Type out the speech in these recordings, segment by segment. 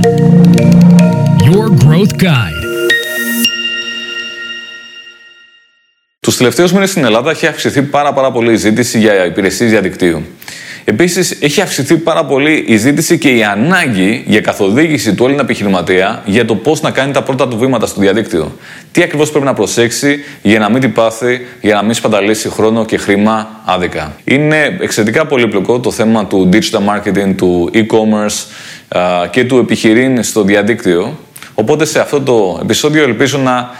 Your Growth Guide. Τους τελευταίους μήνες στην Ελλάδα έχει αυξηθεί πάρα, πάρα πολύ η ζήτηση για υπηρεσίες διαδικτύου. Επίσης, έχει αυξηθεί πάρα πολύ η ζήτηση και η ανάγκη για καθοδήγηση του Έλληνα επιχειρηματία για το πώς να κάνει τα πρώτα του βήματα στο διαδίκτυο. Τι ακριβώς πρέπει να προσέξει για να μην την πάθει, για να μην σπαταλήσει χρόνο και χρήμα άδικα. Είναι εξαιρετικά πολύπλοκο το θέμα του digital marketing, του e-commerce και του επιχειρήν στο διαδίκτυο. Οπότε σε αυτό το επεισόδιο ελπίζω να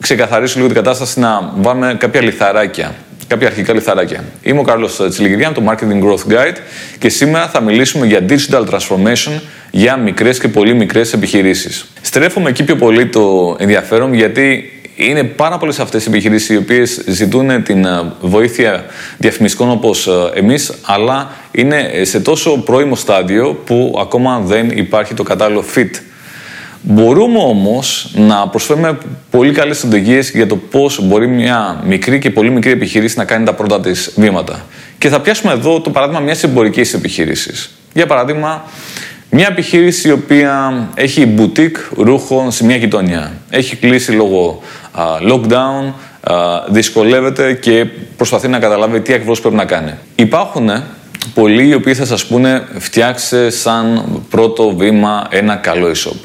ξεκαθαρίσω λίγο την κατάσταση, να βάλουμε κάποια λιθαράκια κάποια αρχικά λιθαράκια. Είμαι ο Κάρλος Τσιλιγυριά, το Marketing Growth Guide και σήμερα θα μιλήσουμε για digital transformation για μικρές και πολύ μικρές επιχειρήσεις. Στρέφουμε εκεί πιο πολύ το ενδιαφέρον γιατί είναι πάρα πολλές αυτές οι επιχειρήσεις οι οποίες ζητούν την ε, βοήθεια διαφημιστικών όπως ε, εμείς, αλλά είναι σε τόσο πρώιμο στάδιο που ακόμα δεν υπάρχει το κατάλληλο fit Μπορούμε όμως να προσφέρουμε πολύ καλές οδηγίες για το πώς μπορεί μια μικρή και πολύ μικρή επιχείρηση να κάνει τα πρώτα της βήματα. Και θα πιάσουμε εδώ το παράδειγμα μιας εμπορικής επιχείρησης. Για παράδειγμα, μια επιχείρηση η οποία έχει boutique ρούχων σε μια γειτονιά. Έχει κλείσει λόγω lockdown, δυσκολεύεται και προσπαθεί να καταλάβει τι ακριβώς πρέπει να κάνει. Υπάρχουν πολλοί οι οποίοι θα σας πούνε φτιάξε σαν πρώτο βήμα ένα καλό e-shop.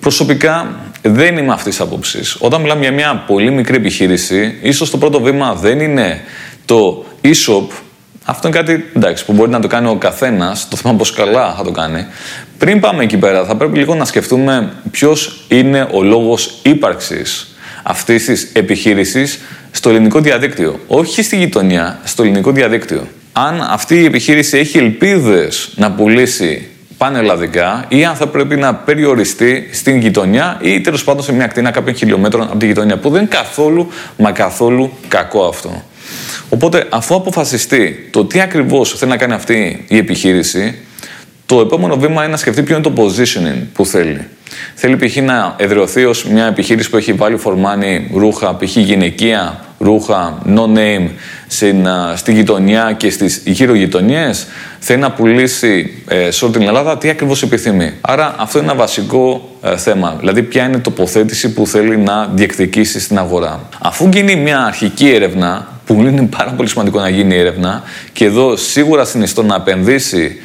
Προσωπικά δεν είμαι αυτής της άποψης. Όταν μιλάμε για μια πολύ μικρή επιχείρηση, ίσως το πρώτο βήμα δεν είναι το e-shop. Αυτό είναι κάτι εντάξει, που μπορεί να το κάνει ο καθένας. Το θέμα πώς καλά θα το κάνει. Πριν πάμε εκεί πέρα, θα πρέπει λίγο να σκεφτούμε ποιος είναι ο λόγος ύπαρξης αυτής της επιχείρησης στο ελληνικό διαδίκτυο. Όχι στη γειτονιά, στο ελληνικό διαδίκτυο. Αν αυτή η επιχείρηση έχει ελπίδες να πουλήσει πανελλαδικά ή αν θα πρέπει να περιοριστεί στην γειτονιά ή τέλος πάντων σε μια ακτίνα κάποιων χιλιόμετρων από τη γειτονιά. Που δεν είναι καθόλου μα καθόλου κακό αυτό. Οπότε, αφού αποφασιστεί το τι ακριβώς θέλει να κάνει αυτή η επιχείρηση, το επόμενο βήμα είναι να σκεφτεί ποιο είναι το positioning που θέλει. Θέλει π.χ. να εδραιωθεί ως μια επιχείρηση που έχει βάλει φορμάνι ρούχα, π.χ. γυναικεία ρούχα, no name, στην, στη γειτονιά και στις γύρω γειτονιές, θέλει να πουλήσει ε, σε όλη την Ελλάδα τι ακριβώς επιθυμεί. Άρα αυτό είναι ένα βασικό ε, θέμα. Δηλαδή ποια είναι η τοποθέτηση που θέλει να διεκδικήσει στην αγορά. Αφού γίνει μια αρχική έρευνα, που είναι πάρα πολύ σημαντικό να γίνει έρευνα, και εδώ σίγουρα συνιστώ να επενδύσει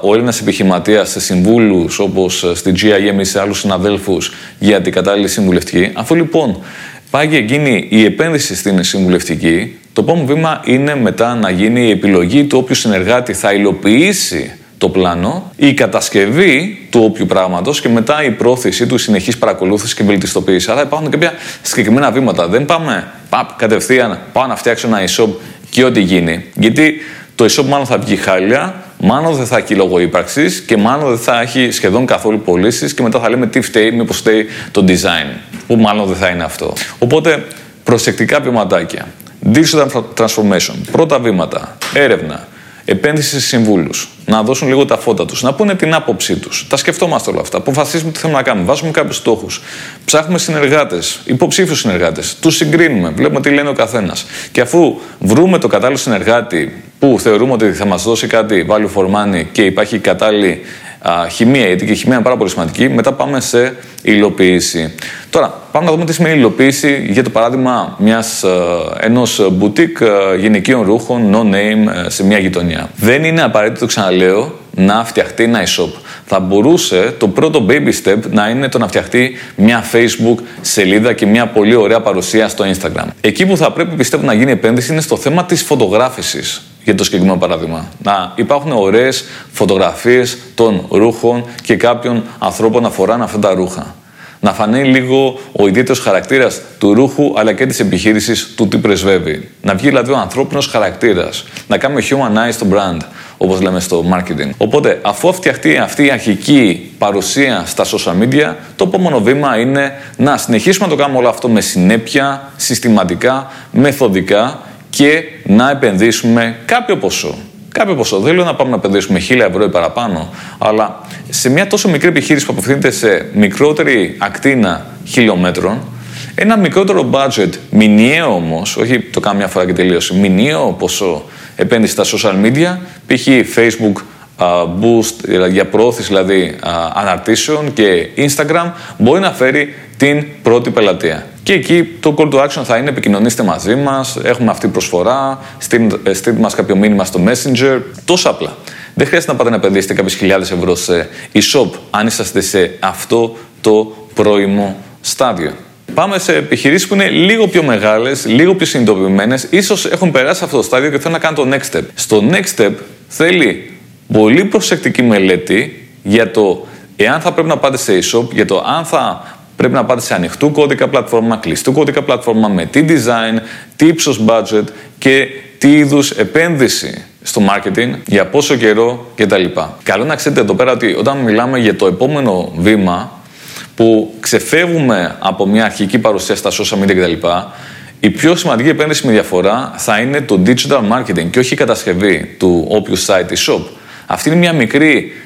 ο Έλληνας επιχειρηματίας σε συμβούλους όπως ε, στην GIM ή σε άλλους συναδέλφους για την κατάλληλη συμβουλευτική. Αφού λοιπόν πάει και γίνει η επένδυση στην συμβουλευτική, το επόμενο βήμα είναι μετά να γίνει η επιλογή του όποιου συνεργάτη θα υλοποιήσει το πλάνο, η κατασκευή του όποιου πράγματος και μετά η πρόθεση του, η συνεχής παρακολούθησης και βελτιστοποίησης. Άρα υπάρχουν κάποια συγκεκριμένα βήματα. Δεν πάμε παπ, κατευθείαν, πάω να φτιάξω ένα e-shop και ό,τι γίνει. Γιατί το e-shop μάλλον θα βγει χάλια, μάλλον δεν θα έχει λόγο ύπαρξης και μάλλον δεν θα έχει σχεδόν καθόλου πωλήσεις και μετά θα λέμε τι φταίει, μήπως φταίει το design, που μάλλον δεν θα είναι αυτό. Οπότε προσεκτικά βηματάκια. Digital transformation. Πρώτα βήματα. Έρευνα επένδυση σε συμβούλους, να δώσουν λίγο τα φώτα τους, να πούνε την άποψή τους. Τα σκεφτόμαστε όλα αυτά. Αποφασίζουμε τι θέλουμε να κάνουμε. Βάζουμε κάποιους στόχους. Ψάχνουμε συνεργάτες, υποψήφιους συνεργάτες. Τους συγκρίνουμε. Βλέπουμε τι λένε ο καθένας. Και αφού βρούμε το κατάλληλο συνεργάτη που θεωρούμε ότι θα μας δώσει κάτι value for money και υπάρχει κατάλληλη α, χημεία, γιατί και η χημεία είναι πάρα πολύ σημαντική, μετά πάμε σε υλοποίηση. Τώρα, πάμε να δούμε τι σημαίνει υλοποίηση για το παράδειγμα μιας, ενός boutique γυναικείων ρούχων, no name, σε μια γειτονιά. Δεν είναι απαραίτητο, ξαναλέω, να φτιαχτεί ένα e-shop. Θα μπορούσε το πρώτο baby step να είναι το να φτιαχτεί μια Facebook σελίδα και μια πολύ ωραία παρουσία στο Instagram. Εκεί που θα πρέπει πιστεύω να γίνει επένδυση είναι στο θέμα της φωτογράφησης για το συγκεκριμένο παράδειγμα. Να υπάρχουν ωραίες φωτογραφίες των ρούχων και κάποιων ανθρώπων να φοράνε αυτά τα ρούχα. Να φανεί λίγο ο ιδιαίτερος χαρακτήρας του ρούχου αλλά και της επιχείρησης του τι πρεσβεύει. Να βγει δηλαδή ο ανθρώπινος χαρακτήρας. Να κάνουμε humanize το brand, όπως λέμε στο marketing. Οπότε, αφού φτιαχτεί αυτή η αρχική παρουσία στα social media, το επόμενο βήμα είναι να συνεχίσουμε να το κάνουμε όλο αυτό με συνέπεια, συστηματικά, μεθοδικά και να επενδύσουμε κάποιο ποσό. Κάποιο ποσό. Δεν λέω να πάμε να επενδύσουμε 1000 ευρώ ή παραπάνω, αλλά σε μια τόσο μικρή επιχείρηση που απευθύνεται σε μικρότερη ακτίνα χιλιόμετρων, ένα μικρότερο budget, μηνιαίο όμως, όχι το κάνω μια φορά και τελείωσε, μηνιαίο ποσό επένδυση στα social media, π.χ. Facebook boost, για προώθηση δηλαδή αναρτήσεων και Instagram μπορεί να φέρει την πρώτη πελατεία. Και εκεί το call to action θα είναι επικοινωνήστε μαζί μας, έχουμε αυτή προσφορά, στείλτε μας κάποιο μήνυμα στο Messenger, τόσο απλά. Δεν χρειάζεται να πάτε να επενδύσετε κάποιες χιλιάδες ευρώ σε e-shop αν είσαστε σε αυτό το πρώιμο στάδιο. Πάμε σε επιχειρήσεις που είναι λίγο πιο μεγάλες, λίγο πιο συνειδητοποιημένες, ίσως έχουν περάσει αυτό το στάδιο και θέλουν να κάνουν το next step. Στο next step θέλει πολύ προσεκτική μελέτη για το εάν θα πρέπει να πάτε σε e-shop, για το αν θα πρέπει να πάτε σε ανοιχτού κώδικα πλατφόρμα, κλειστού κώδικα πλατφόρμα, με τι design, τι ύψος budget και τι είδους επένδυση στο marketing, για πόσο καιρό κτλ. Καλό να ξέρετε εδώ πέρα ότι όταν μιλάμε για το επόμενο βήμα που ξεφεύγουμε από μια αρχική παρουσία στα social media κτλ. Η πιο σημαντική επένδυση με διαφορά θα είναι το digital marketing και όχι η κατασκευή του όποιου site ή shop. Αυτή είναι μια μικρή ε,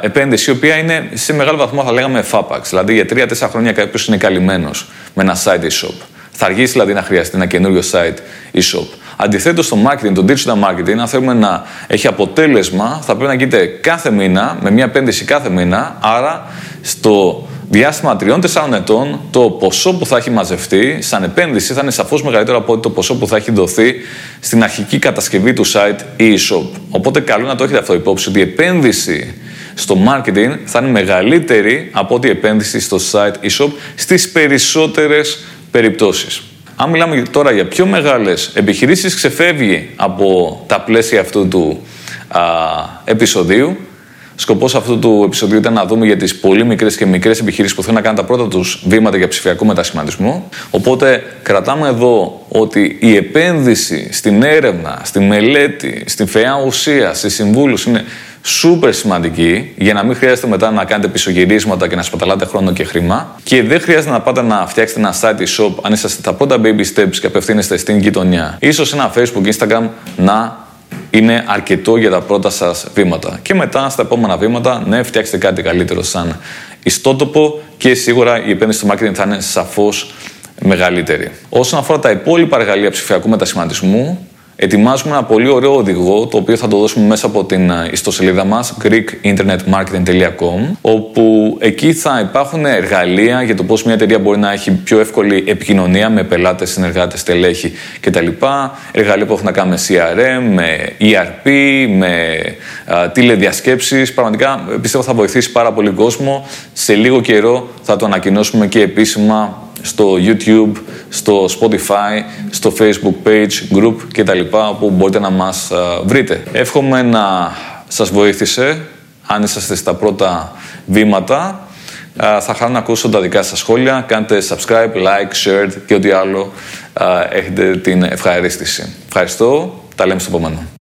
επένδυση η οποία είναι σε μεγάλο βαθμό θα λέγαμε FAPAX. Δηλαδή για 3-4 χρόνια κάποιος είναι καλυμμένος με ένα site ή shop. Θα αργήσει δηλαδή να χρειαστεί ένα καινούριο site ή shop. Αντιθέτως, το marketing, το digital marketing, αν θέλουμε να έχει αποτέλεσμα, θα πρέπει να γίνεται κάθε μήνα, με μια επένδυση κάθε μήνα. Άρα, στο διάστημα 3-4 ετών, το ποσό που θα έχει μαζευτεί σαν επένδυση θα είναι σαφώς μεγαλύτερο από το ποσό που θα έχει δοθεί στην αρχική κατασκευή του site ή e-shop. Οπότε, καλό να το έχετε αυτό υπόψη, ότι η επένδυση στο marketing θα είναι μεγαλύτερη από ότι η επένδυση στο site e-shop στις περισσότερες περιπτώσεις. Αν μιλάμε τώρα για πιο μεγάλες επιχειρήσεις, ξεφεύγει από τα πλαίσια αυτού του α, επεισοδίου. Σκοπός αυτού του επεισοδίου ήταν να δούμε για τις πολύ μικρές και μικρές επιχειρήσεις που θέλουν να κάνουν τα πρώτα τους βήματα για ψηφιακό μετασχηματισμό. Οπότε κρατάμε εδώ ότι η επένδυση στην έρευνα, στη μελέτη, στην φαιά ουσία, στις συμβούλους είναι σούπερ σημαντική για να μην χρειάζεται μετά να κάνετε πισωγυρίσματα και να σπαταλάτε χρόνο και χρήμα. Και δεν χρειάζεται να πάτε να φτιάξετε ένα site ή shop αν είσαστε τα πρώτα baby steps και απευθύνεστε στην γειτονιά. Ίσως ένα Facebook, Instagram να είναι αρκετό για τα πρώτα σας βήματα. Και μετά, στα επόμενα βήματα, ναι, φτιάξτε κάτι καλύτερο σαν ιστότοπο και σίγουρα η επένδυση στο marketing θα είναι σαφώς μεγαλύτερη. Όσον αφορά τα υπόλοιπα εργαλεία ψηφιακού μετασχηματισμού, ετοιμάζουμε ένα πολύ ωραίο οδηγό, το οποίο θα το δώσουμε μέσα από την ε, ιστοσελίδα μας, greekinternetmarketing.com, όπου εκεί θα υπάρχουν εργαλεία για το πώς μια εταιρεία μπορεί να έχει πιο εύκολη επικοινωνία με πελάτες, συνεργάτες, τελέχη κτλ. Εργαλεία που έχουν να κάνουν με CRM, με ERP, με α, τηλεδιασκέψεις. Πραγματικά πιστεύω θα βοηθήσει πάρα πολύ κόσμο. Σε λίγο καιρό θα το ανακοινώσουμε και επίσημα στο YouTube, στο Spotify, στο Facebook page, group κτλ. όπου μπορείτε να μας βρείτε. Εύχομαι να σας βοήθησε, αν είσαστε στα πρώτα βήματα. Θα χαρώ να ακούσω τα δικά σας σχόλια. Κάντε subscribe, like, share και ό,τι άλλο έχετε την ευχαρίστηση. Ευχαριστώ. Τα λέμε στο επόμενο.